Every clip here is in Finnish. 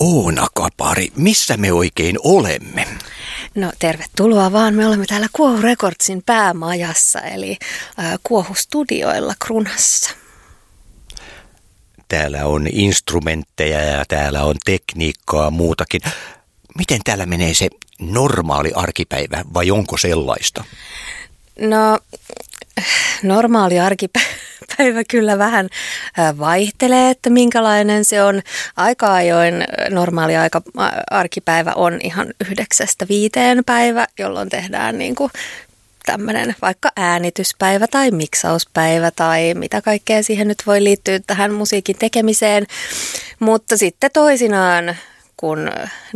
Oona Kapari, missä me oikein olemme? No tervetuloa vaan. Me olemme täällä Kuohu Recordsin päämajassa, eli äh, Kuohu-studioilla Krunassa. Täällä on instrumentteja ja täällä on tekniikkaa muutakin. Miten täällä menee se normaali arkipäivä vai onko sellaista? No normaali arkipäivä kyllä vähän vaihtelee, että minkälainen se on. Aika ajoin normaali aika, arkipäivä on ihan yhdeksästä viiteen päivä, jolloin tehdään niin kuin tämmöinen vaikka äänityspäivä tai miksauspäivä tai mitä kaikkea siihen nyt voi liittyä tähän musiikin tekemiseen. Mutta sitten toisinaan, kun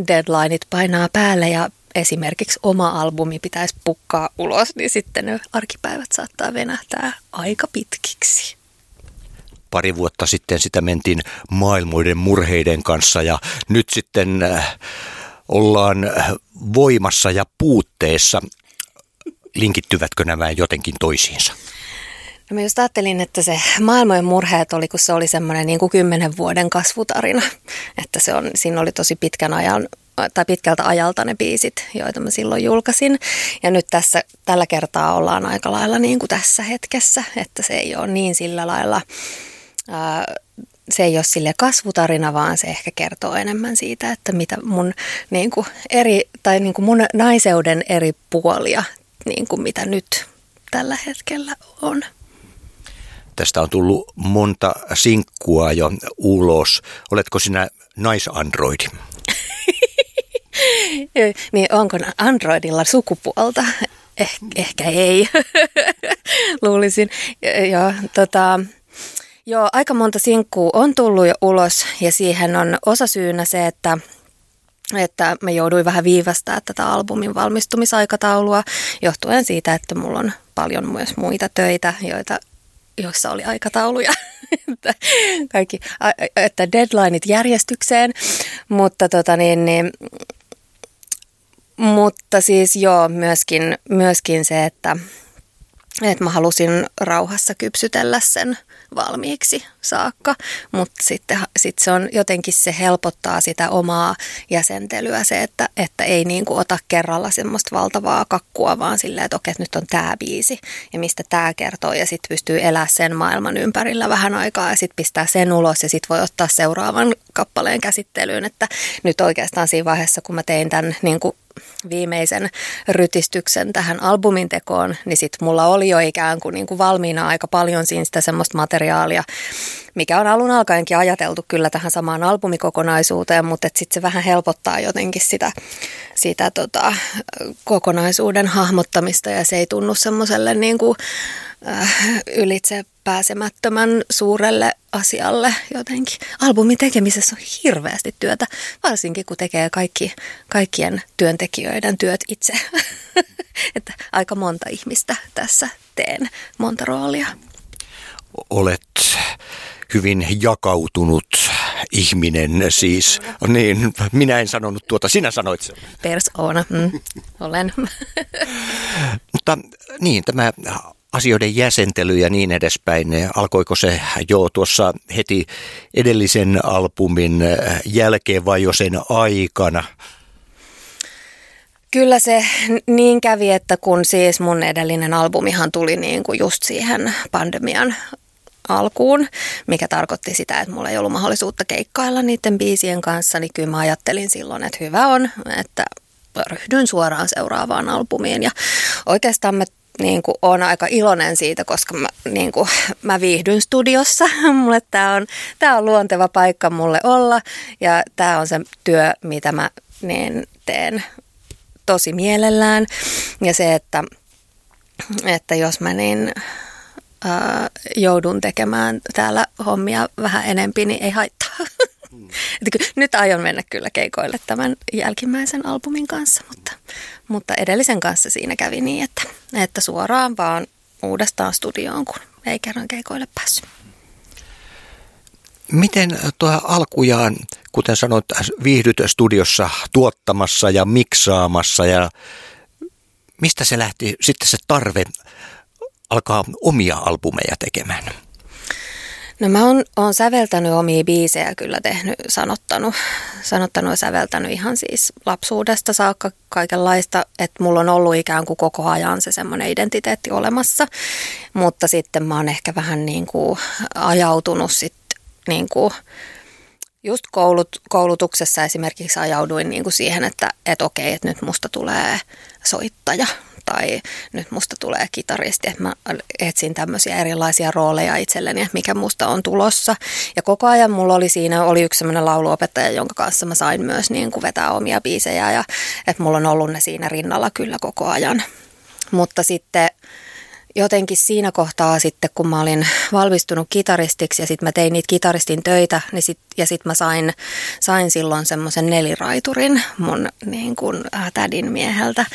deadlineit painaa päälle ja esimerkiksi oma albumi pitäisi pukkaa ulos, niin sitten ne arkipäivät saattaa venähtää aika pitkiksi. Pari vuotta sitten sitä mentiin maailmoiden murheiden kanssa ja nyt sitten äh, ollaan voimassa ja puutteessa. Linkittyvätkö nämä jotenkin toisiinsa? No mä just ajattelin, että se maailmojen murheet oli, kun se oli semmoinen niin kuin kymmenen vuoden kasvutarina. Että se on, siinä oli tosi pitkän ajan tai pitkältä ajalta ne biisit, joita mä silloin julkaisin. Ja nyt tässä tällä kertaa ollaan aika lailla niin kuin tässä hetkessä, että se ei ole niin sillä lailla, ää, se ei ole sille kasvutarina, vaan se ehkä kertoo enemmän siitä, että mitä mun, niin kuin eri, tai niin kuin mun naiseuden eri puolia, niin kuin mitä nyt tällä hetkellä on. Tästä on tullut monta sinkkua jo ulos. Oletko sinä naisandroidi? niin onko Androidilla sukupuolta? Eh, ehkä ei, luulisin. Joo, tota, joo, aika monta sinkkuu on tullut jo ulos ja siihen on osa syynä se, että että mä jouduin vähän viivästää tätä albumin valmistumisaikataulua johtuen siitä, että mulla on paljon myös muita töitä, joita joissa oli aikatauluja, kaikki, että deadlineit järjestykseen, mutta tota niin, niin mutta siis joo, myöskin, myöskin se, että, että mä halusin rauhassa kypsytellä sen valmiiksi saakka, mutta sitten sit se on jotenkin se helpottaa sitä omaa jäsentelyä se, että, että ei niin kuin ota kerralla semmoista valtavaa kakkua, vaan silleen, että okei, nyt on tämä biisi ja mistä tämä kertoo. Ja sitten pystyy elää sen maailman ympärillä vähän aikaa ja sitten pistää sen ulos ja sitten voi ottaa seuraavan kappaleen käsittelyyn, että nyt oikeastaan siinä vaiheessa, kun mä tein tämän niin kuin viimeisen rytistyksen tähän albumin tekoon, niin sitten mulla oli jo ikään kuin, niin kuin valmiina aika paljon siinä sitä semmoista materiaalia, mikä on alun alkaenkin ajateltu kyllä tähän samaan albumikokonaisuuteen, mutta sitten se vähän helpottaa jotenkin sitä, sitä tota, kokonaisuuden hahmottamista ja se ei tunnu semmoiselle niin kuin, äh, ylitse pääsemättömän suurelle asialle jotenkin. Albumin tekemisessä on hirveästi työtä, varsinkin kun tekee kaikki, kaikkien työntekijöiden työt itse. että aika monta ihmistä tässä teen, monta roolia. Olet hyvin jakautunut ihminen siis. Niin, minä en sanonut tuota, sinä sanoit sen. Persoona, mm, olen. Mutta niin, tämä asioiden jäsentely ja niin edespäin, alkoiko se jo tuossa heti edellisen albumin jälkeen vai jo sen aikana? Kyllä se niin kävi, että kun siis mun edellinen albumihan tuli niin kuin just siihen pandemian alkuun, mikä tarkoitti sitä, että mulla ei ollut mahdollisuutta keikkailla niiden biisien kanssa, niin kyllä mä ajattelin silloin, että hyvä on, että ryhdyn suoraan seuraavaan albumiin. Ja oikeastaan mä niin kuin, olen aika iloinen siitä, koska mä, niin kuin, mä viihdyn studiossa. Mulle tämä on, tää on luonteva paikka mulle olla ja tämä on se työ, mitä mä niin, teen tosi mielellään. Ja se, että, että jos mä niin ää, joudun tekemään täällä hommia vähän enempi, niin ei haittaa. Mm. Nyt aion mennä kyllä keikoille tämän jälkimmäisen albumin kanssa, mutta, mutta edellisen kanssa siinä kävi niin, että, että suoraan vaan uudestaan studioon, kun ei kerran keikoille päässyt. Miten tuo alkujaan, kuten sanoit, viihdyt studiossa tuottamassa ja miksaamassa ja mistä se lähti sitten se tarve alkaa omia albumeja tekemään? No mä oon, oon säveltänyt omia biisejä kyllä tehnyt, sanottanut, sanottanut ja säveltänyt ihan siis lapsuudesta saakka kaikenlaista, että mulla on ollut ikään kuin koko ajan se semmoinen identiteetti olemassa, mutta sitten mä oon ehkä vähän niin kuin ajautunut sitten niin kuin just koulut, koulutuksessa esimerkiksi ajauduin niin kuin siihen, että, että okei, että nyt musta tulee soittaja tai nyt musta tulee kitaristi, että mä etsin tämmöisiä erilaisia rooleja itselleni, että mikä musta on tulossa. Ja koko ajan mulla oli siinä, oli yksi semmoinen lauluopettaja, jonka kanssa mä sain myös niin kuin vetää omia biisejä ja että mulla on ollut ne siinä rinnalla kyllä koko ajan. Mutta sitten jotenkin siinä kohtaa sitten, kun mä olin valmistunut kitaristiksi ja sitten mä tein niitä kitaristin töitä, niin sit, ja sitten mä sain, sain silloin semmoisen neliraiturin mun niin kuin, äh, tädin mieheltä.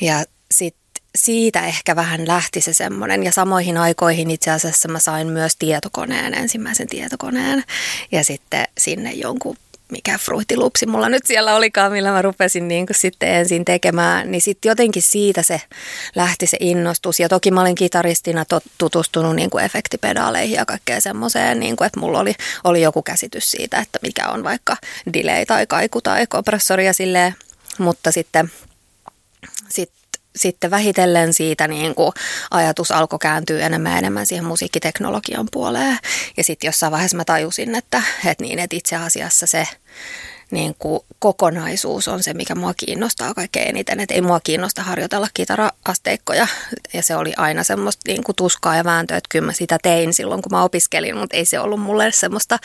Ja sitten siitä ehkä vähän lähti se semmoinen. Ja samoihin aikoihin itse asiassa mä sain myös tietokoneen, ensimmäisen tietokoneen. Ja sitten sinne jonkun mikä fruhtilupsi mulla nyt siellä olikaan, millä mä rupesin niin kuin sitten ensin tekemään, niin sitten jotenkin siitä se lähti se innostus. Ja toki mä olin kitaristina tutustunut niin kuin efektipedaaleihin ja kaikkea semmoiseen, niin kuin, että mulla oli, oli joku käsitys siitä, että mikä on vaikka delay tai kaiku tai kompressori ja silleen, mutta sitten sit sitten vähitellen siitä niin kuin ajatus alkoi kääntyä enemmän ja enemmän siihen musiikkiteknologian puoleen. Ja sitten jossain vaiheessa mä tajusin, että, että, niin, että itse asiassa se niin kuin kokonaisuus on se, mikä mua kiinnostaa kaikkein eniten. Että ei mua kiinnosta harjoitella kitaraasteikkoja ja se oli aina semmoista niin kuin tuskaa ja vääntöä, että kyllä mä sitä tein silloin, kun mä opiskelin, mutta ei se ollut mulle semmoista,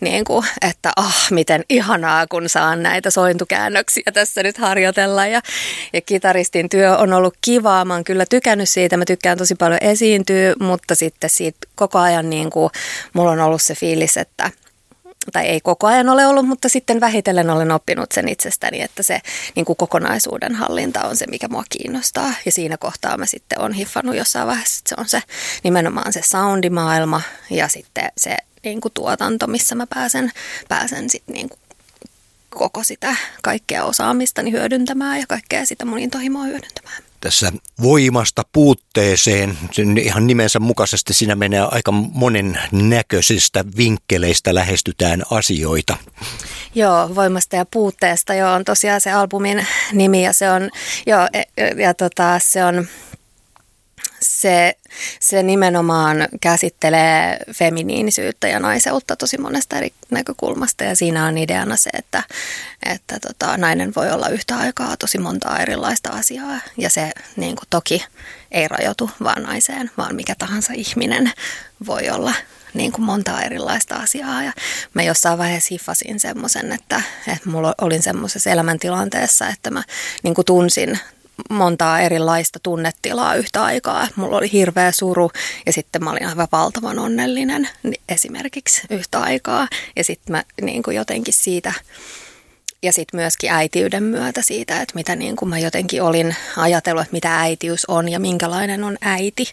niin kuin, että ah, miten ihanaa, kun saan näitä sointukäännöksiä tässä nyt harjoitella. Ja, ja kitaristin työ on ollut kivaa, mä oon kyllä tykännyt siitä, mä tykkään tosi paljon esiintyä, mutta sitten siitä koko ajan niin kuin, mulla on ollut se fiilis, että – tai ei koko ajan ole ollut, mutta sitten vähitellen olen oppinut sen itsestäni, että se niin kuin kokonaisuuden hallinta on se, mikä mua kiinnostaa. Ja siinä kohtaa mä sitten on hiffannut jossain vaiheessa, että se on se nimenomaan se soundimaailma ja sitten se niin kuin tuotanto, missä mä pääsen, pääsen sitten niin kuin koko sitä kaikkea osaamistani hyödyntämään ja kaikkea sitä mun intohimoa hyödyntämään tässä voimasta puutteeseen, ihan nimensä mukaisesti siinä menee aika monen näköisistä vinkkeleistä lähestytään asioita. Joo, voimasta ja puutteesta jo on tosiaan se albumin nimi ja se on, joo, ja, e, ja tota, se on se, se nimenomaan käsittelee feminiinisyyttä ja naiseutta tosi monesta eri näkökulmasta ja siinä on ideana se, että, että tota, nainen voi olla yhtä aikaa tosi montaa erilaista asiaa ja se niin kuin, toki ei rajoitu vaan naiseen, vaan mikä tahansa ihminen voi olla niin kuin montaa erilaista asiaa. Ja mä jossain vaiheessa hiffasin semmoisen, että, että mulla olin semmoisessa elämäntilanteessa, että mä niin kuin tunsin montaa erilaista tunnetilaa yhtä aikaa. Mulla oli hirveä suru ja sitten mä olin aivan valtavan onnellinen esimerkiksi yhtä aikaa. Ja sitten mä niin kuin jotenkin siitä ja sitten myöskin äitiyden myötä siitä, että mitä niin kuin mä jotenkin olin ajatellut, että mitä äitiys on ja minkälainen on äiti,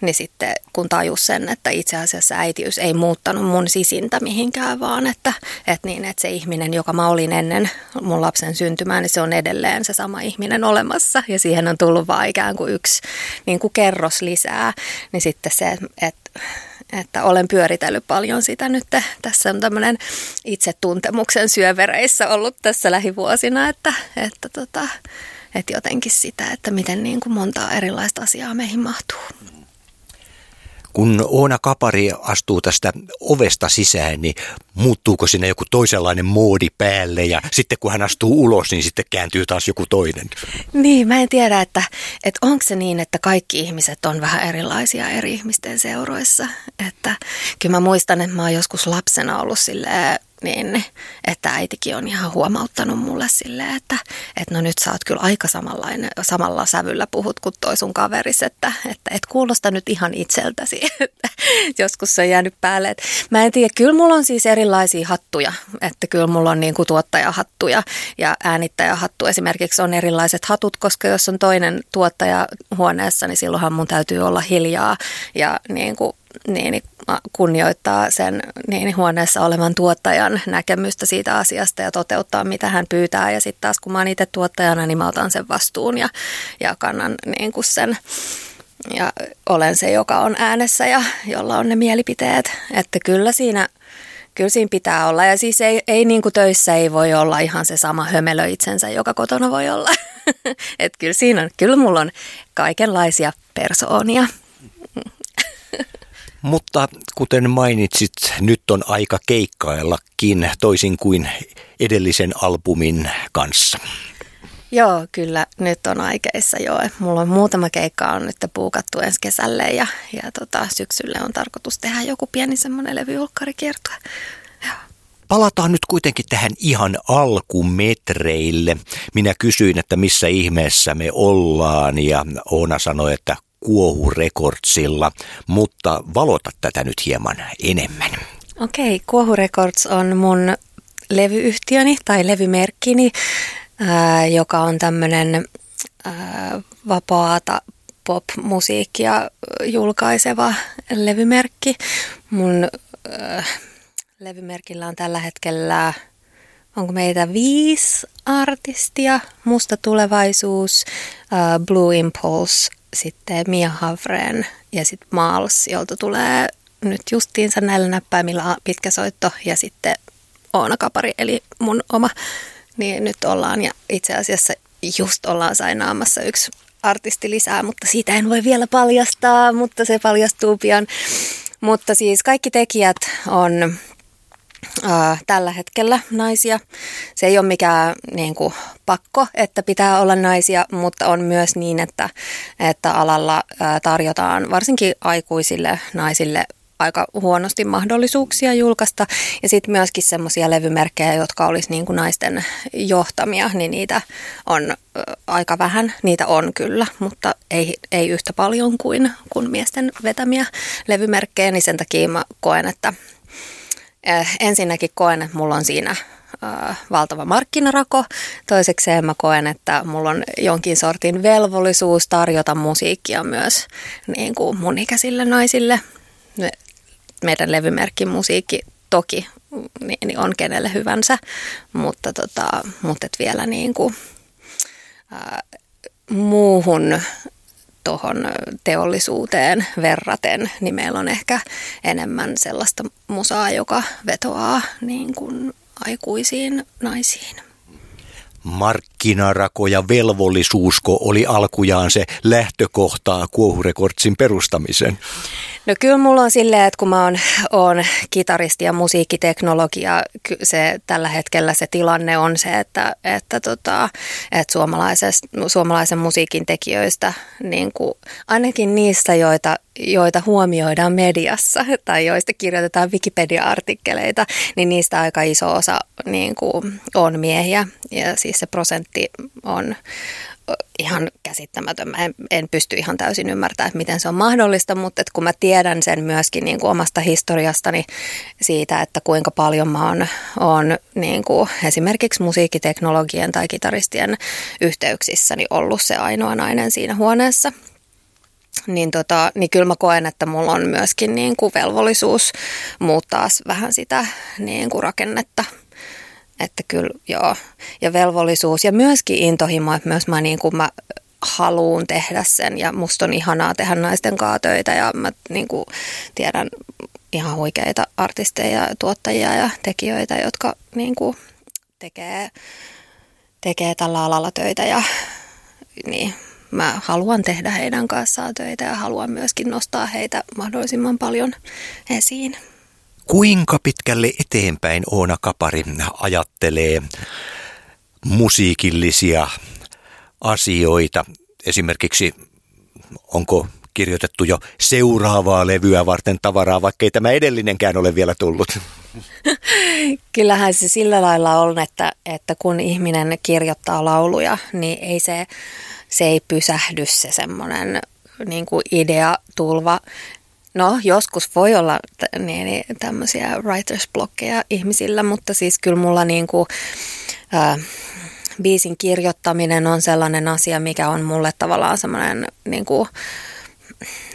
niin sitten kun tajus sen, että itse asiassa äitiys ei muuttanut mun sisintä mihinkään, vaan että, että, niin, että se ihminen, joka mä olin ennen mun lapsen syntymää, niin se on edelleen se sama ihminen olemassa. Ja siihen on tullut vaan ikään kuin yksi niin kuin kerros lisää, niin sitten se, että että olen pyöritellyt paljon sitä nyt. Tässä on tämmöinen itsetuntemuksen syövereissä ollut tässä lähivuosina, että, että, tota, että jotenkin sitä, että miten niin kuin montaa erilaista asiaa meihin mahtuu kun Oona Kapari astuu tästä ovesta sisään, niin muuttuuko sinne joku toisenlainen moodi päälle ja sitten kun hän astuu ulos, niin sitten kääntyy taas joku toinen? Niin, mä en tiedä, että, että onko se niin, että kaikki ihmiset on vähän erilaisia eri ihmisten seuroissa. Että kyllä mä muistan, että mä oon joskus lapsena ollut silleen niin että äitikin on ihan huomauttanut mulle silleen, että, että no nyt sä oot kyllä aika samanlainen, samalla sävyllä puhut kuin toi sun kaveris, että, että et kuulosta nyt ihan itseltäsi, että joskus se on jäänyt päälle. Että mä en tiedä, kyllä mulla on siis erilaisia hattuja, että kyllä mulla on niin kuin tuottajahattuja ja äänittäjähattu esimerkiksi on erilaiset hatut, koska jos on toinen tuottaja huoneessa, niin silloinhan mun täytyy olla hiljaa ja niin kuin niin kunnioittaa sen niin huoneessa olevan tuottajan näkemystä siitä asiasta ja toteuttaa, mitä hän pyytää. Ja sitten taas kun mä oon itse tuottajana, niin mä otan sen vastuun ja, ja kannan niin kuin sen ja olen se, joka on äänessä ja jolla on ne mielipiteet. Että kyllä siinä, kyllä siinä pitää olla. Ja siis ei, ei niin kuin töissä ei voi olla ihan se sama hömelö itsensä, joka kotona voi olla. Että kyllä siinä on, kyllä mulla on kaikenlaisia persoonia. Mutta kuten mainitsit, nyt on aika keikkaillakin toisin kuin edellisen albumin kanssa. Joo, kyllä nyt on aikeissa jo. Mulla on muutama keikka on nyt puukattu ensi kesälle ja, ja tota, syksylle on tarkoitus tehdä joku pieni semmoinen levyulkkarikiertue. Palataan nyt kuitenkin tähän ihan alkumetreille. Minä kysyin, että missä ihmeessä me ollaan ja Oona sanoi, että Kuohu Recordsilla, mutta valota tätä nyt hieman enemmän. Okei, okay, Kuohu Records on mun levyyhtiöni tai levymerkkini, ää, joka on tämmöinen vapaata pop-musiikkia julkaiseva levymerkki. Mun ää, levymerkillä on tällä hetkellä, onko meitä viisi artistia, Musta tulevaisuus, ää, Blue Impulse, sitten Mia Havren ja sitten Miles, jolta tulee nyt justiinsa näillä näppäimillä pitkä soitto ja sitten Oona Kapari, eli mun oma. Niin nyt ollaan ja itse asiassa just ollaan sainaamassa yksi artisti lisää, mutta siitä en voi vielä paljastaa, mutta se paljastuu pian. Mutta siis kaikki tekijät on tällä hetkellä naisia. Se ei ole mikään niin kuin, pakko, että pitää olla naisia, mutta on myös niin, että, että alalla tarjotaan varsinkin aikuisille naisille aika huonosti mahdollisuuksia julkaista. Ja sitten myöskin semmoisia levymerkkejä, jotka olisi niin kuin naisten johtamia, niin niitä on aika vähän. Niitä on kyllä, mutta ei, ei yhtä paljon kuin, kuin miesten vetämiä levymerkkejä, niin sen takia mä koen, että ensinnäkin koen, että mulla on siinä äh, valtava markkinarako. Toisekseen mä koen, että mulla on jonkin sortin velvollisuus tarjota musiikkia myös niin kuin mun ikäisille naisille. Meidän levymerkki musiikki toki niin, niin on kenelle hyvänsä, mutta, tota, mutta et vielä niin kuin, äh, muuhun tuohon teollisuuteen verraten, niin meillä on ehkä enemmän sellaista musaa, joka vetoaa niin kuin aikuisiin naisiin. Markkinarako ja velvollisuusko oli alkujaan se lähtökohtaa Kuohurekordsin perustamisen? No kyllä mulla on silleen, että kun mä oon, oon kitaristi ja musiikkiteknologia, se, tällä hetkellä se tilanne on se, että, että, tota, että suomalaisen musiikin tekijöistä, niin kuin, ainakin niistä, joita, joita huomioidaan mediassa tai joista kirjoitetaan Wikipedia-artikkeleita, niin niistä aika iso osa niin kuin, on miehiä ja siis se prosentti on ihan käsittämätön. Mä en, en pysty ihan täysin ymmärtämään, että miten se on mahdollista, mutta että kun mä tiedän sen myöskin niin kuin omasta historiastani siitä, että kuinka paljon mä oon, oon niin kuin esimerkiksi musiikkiteknologien tai kitaristien yhteyksissä niin ollut se ainoa nainen siinä huoneessa, niin, tota, niin kyllä mä koen, että mulla on myöskin niin kuin velvollisuus muuttaa vähän sitä niin kuin rakennetta – että kyllä, joo. Ja velvollisuus ja myöskin intohimo, että myös mä niin kuin mä haluun tehdä sen ja musta on ihanaa tehdä naisten kanssa töitä ja mä niin kuin tiedän ihan huikeita artisteja ja tuottajia ja tekijöitä, jotka niin kuin tekee, tekee tällä alalla töitä ja niin, mä haluan tehdä heidän kanssaan töitä ja haluan myöskin nostaa heitä mahdollisimman paljon esiin. Kuinka pitkälle eteenpäin Oona Kapari ajattelee musiikillisia asioita? Esimerkiksi onko kirjoitettu jo seuraavaa levyä varten tavaraa, vaikka ei tämä edellinenkään ole vielä tullut? Kyllähän se sillä lailla on, että, että kun ihminen kirjoittaa lauluja, niin ei se, se ei pysähdy se semmoinen niin kuin idea-tulva No, joskus voi olla niin, niin, tämmöisiä writers blockeja ihmisillä, mutta siis kyllä mulla niin kuin, äh, biisin kirjoittaminen on sellainen asia, mikä on mulle tavallaan semmoinen niin kuin,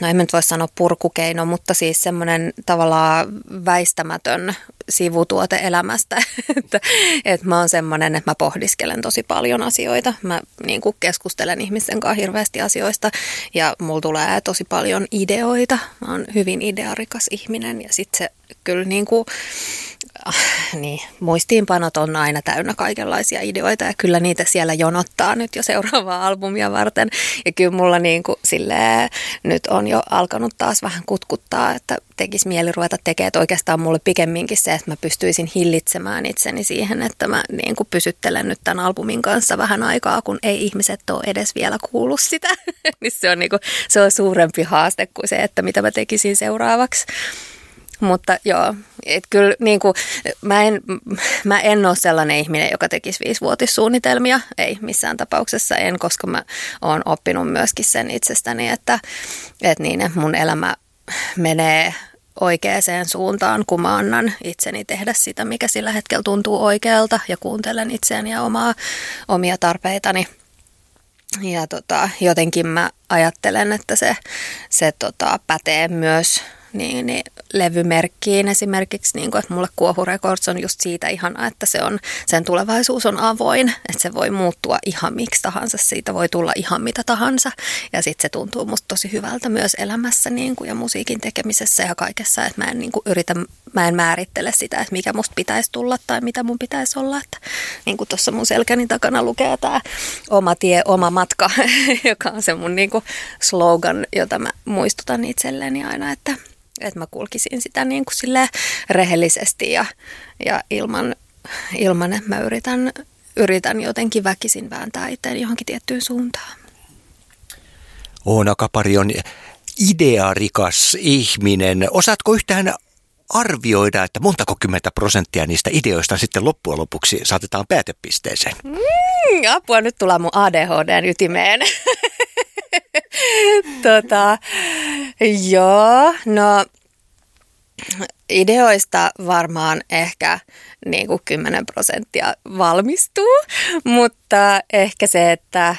no en nyt voi sanoa purkukeino, mutta siis semmoinen tavallaan väistämätön sivutuote elämästä, että, että mä oon semmoinen, että mä pohdiskelen tosi paljon asioita. Mä niin kuin keskustelen ihmisten kanssa hirveästi asioista ja mulla tulee tosi paljon ideoita. Mä oon hyvin idearikas ihminen ja sitten se kyllä niin kuin, niin, muistiinpanot on aina täynnä kaikenlaisia ideoita ja kyllä niitä siellä jonottaa nyt jo seuraavaa albumia varten. Ja kyllä mulla niin kuin silleen, nyt on jo alkanut taas vähän kutkuttaa, että tekisi mieli ruveta tekemään. Että oikeastaan mulle pikemminkin se, että mä pystyisin hillitsemään itseni siihen, että mä niin kuin pysyttelen nyt tämän albumin kanssa vähän aikaa, kun ei ihmiset ole edes vielä kuullut sitä. niin se on, niin kuin, se on suurempi haaste kuin se, että mitä mä tekisin seuraavaksi. Mutta joo, et kyllä niin kuin, mä, en, mä en ole sellainen ihminen, joka tekisi viisivuotissuunnitelmia. Ei missään tapauksessa en, koska mä oon oppinut myöskin sen itsestäni, että, että niin, mun elämä menee oikeaan suuntaan, kun mä annan itseni tehdä sitä, mikä sillä hetkellä tuntuu oikealta ja kuuntelen itseäni ja omaa, omia tarpeitani. Ja tota, jotenkin mä ajattelen, että se, se tota, pätee myös niin, niin levymerkkiin esimerkiksi, niin kuin, että mulle Kuohu Records on just siitä ihana, että se on, sen tulevaisuus on avoin, että se voi muuttua ihan miksi tahansa, siitä voi tulla ihan mitä tahansa. Ja sitten se tuntuu musta tosi hyvältä myös elämässä niin kuin, ja musiikin tekemisessä ja kaikessa, että mä en niin kuin, yritä, mä en määrittele sitä, että mikä musta pitäisi tulla tai mitä mun pitäisi olla, että niin kuin tuossa mun selkäni takana lukee tämä oma tie, oma matka, joka on se mun niin kuin, slogan, jota mä muistutan itselleni aina, että että mä kulkisin sitä niin kuin sille rehellisesti ja, ja ilman, ilman, että mä yritän, yritän jotenkin väkisin vääntää itseäni johonkin tiettyyn suuntaan. Oona Kapari on idearikas ihminen. Osaatko yhtään arvioida, että montako kymmentä prosenttia niistä ideoista sitten loppujen lopuksi saatetaan päätepisteeseen? Mm, apua, nyt tulee mun ADHDn ytimeen. tota, joo, no ideoista varmaan ehkä niin kuin 10 prosenttia valmistuu, mutta ehkä se, että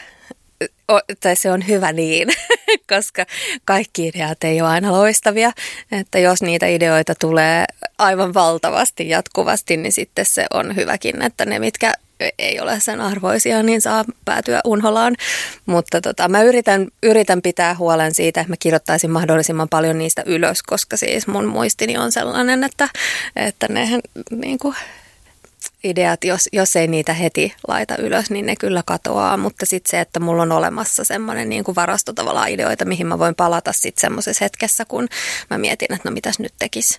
tai se on hyvä niin, koska kaikki ideat ei ole aina loistavia. Että jos niitä ideoita tulee aivan valtavasti jatkuvasti, niin sitten se on hyväkin, että ne, mitkä ei ole sen arvoisia, niin saa päätyä unholaan. Mutta tota, mä yritän, yritän pitää huolen siitä, että mä kirjoittaisin mahdollisimman paljon niistä ylös, koska siis mun muistini on sellainen, että, että ne niin kuin, ideat, jos, jos ei niitä heti laita ylös, niin ne kyllä katoaa. Mutta sitten se, että mulla on olemassa semmoinen niin kuin varasto tavallaan ideoita, mihin mä voin palata sitten semmoisessa hetkessä, kun mä mietin, että no mitäs nyt tekisi.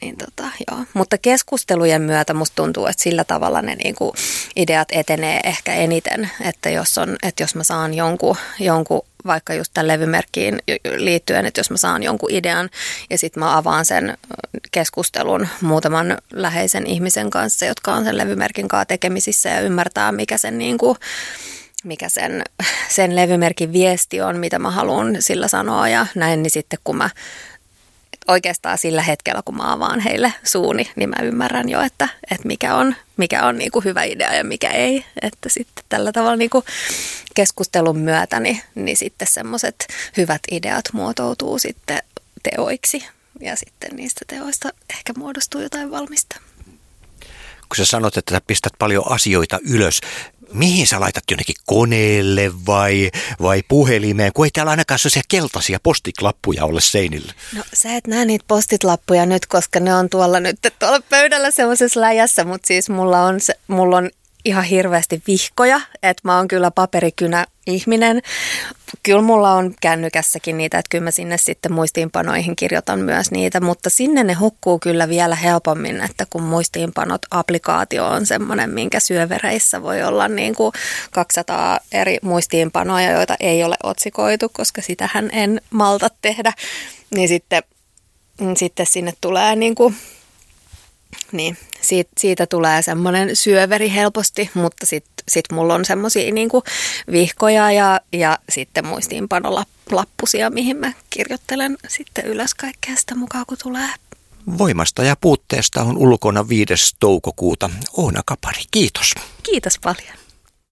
Niin tota, joo. Mutta keskustelujen myötä musta tuntuu, että sillä tavalla ne niinku ideat etenee ehkä eniten, että jos, on, että jos mä saan jonkun, jonkun vaikka just tämän levymerkkiin liittyen, että jos mä saan jonkun idean ja sitten mä avaan sen keskustelun muutaman läheisen ihmisen kanssa, jotka on sen levymerkin kanssa tekemisissä ja ymmärtää, mikä sen niin kuin, mikä sen, sen levymerkin viesti on, mitä mä haluan sillä sanoa ja näin, niin sitten kun mä oikeastaan sillä hetkellä, kun mä avaan heille suuni, niin mä ymmärrän jo, että, että mikä on, mikä on niin kuin hyvä idea ja mikä ei. Että sitten tällä tavalla niin kuin keskustelun myötä, niin, niin sitten semmoiset hyvät ideat muotoutuu sitten teoiksi ja sitten niistä teoista ehkä muodostuu jotain valmista. Kun sä sanot, että sä pistät paljon asioita ylös, mihin sä laitat jonnekin koneelle vai, vai puhelimeen, kun ei täällä ainakaan sellaisia keltaisia postiklappuja ole seinillä. No sä et näe niitä postitlappuja nyt, koska ne on tuolla nyt tuolla pöydällä semmoisessa läjässä, mutta siis mulla on, se, mulla on ihan hirveästi vihkoja, että mä oon kyllä paperikynä ihminen. Kyllä mulla on kännykässäkin niitä, että kyllä mä sinne sitten muistiinpanoihin kirjoitan myös niitä, mutta sinne ne hukkuu kyllä vielä helpommin, että kun muistiinpanot applikaatio on semmoinen, minkä syövereissä voi olla niin kuin 200 eri muistiinpanoja, joita ei ole otsikoitu, koska sitähän en malta tehdä, niin sitten, niin sitten sinne tulee niin kuin niin, siitä, siitä tulee semmoinen syöveri helposti, mutta sitten sit mulla on semmoisia niinku vihkoja ja, ja sitten muistiinpanolappusia, mihin mä kirjoittelen sitten ylös kaikkea sitä mukaan, kun tulee. Voimasta ja puutteesta on ulkona 5. toukokuuta. Oona Kapari, kiitos. Kiitos paljon.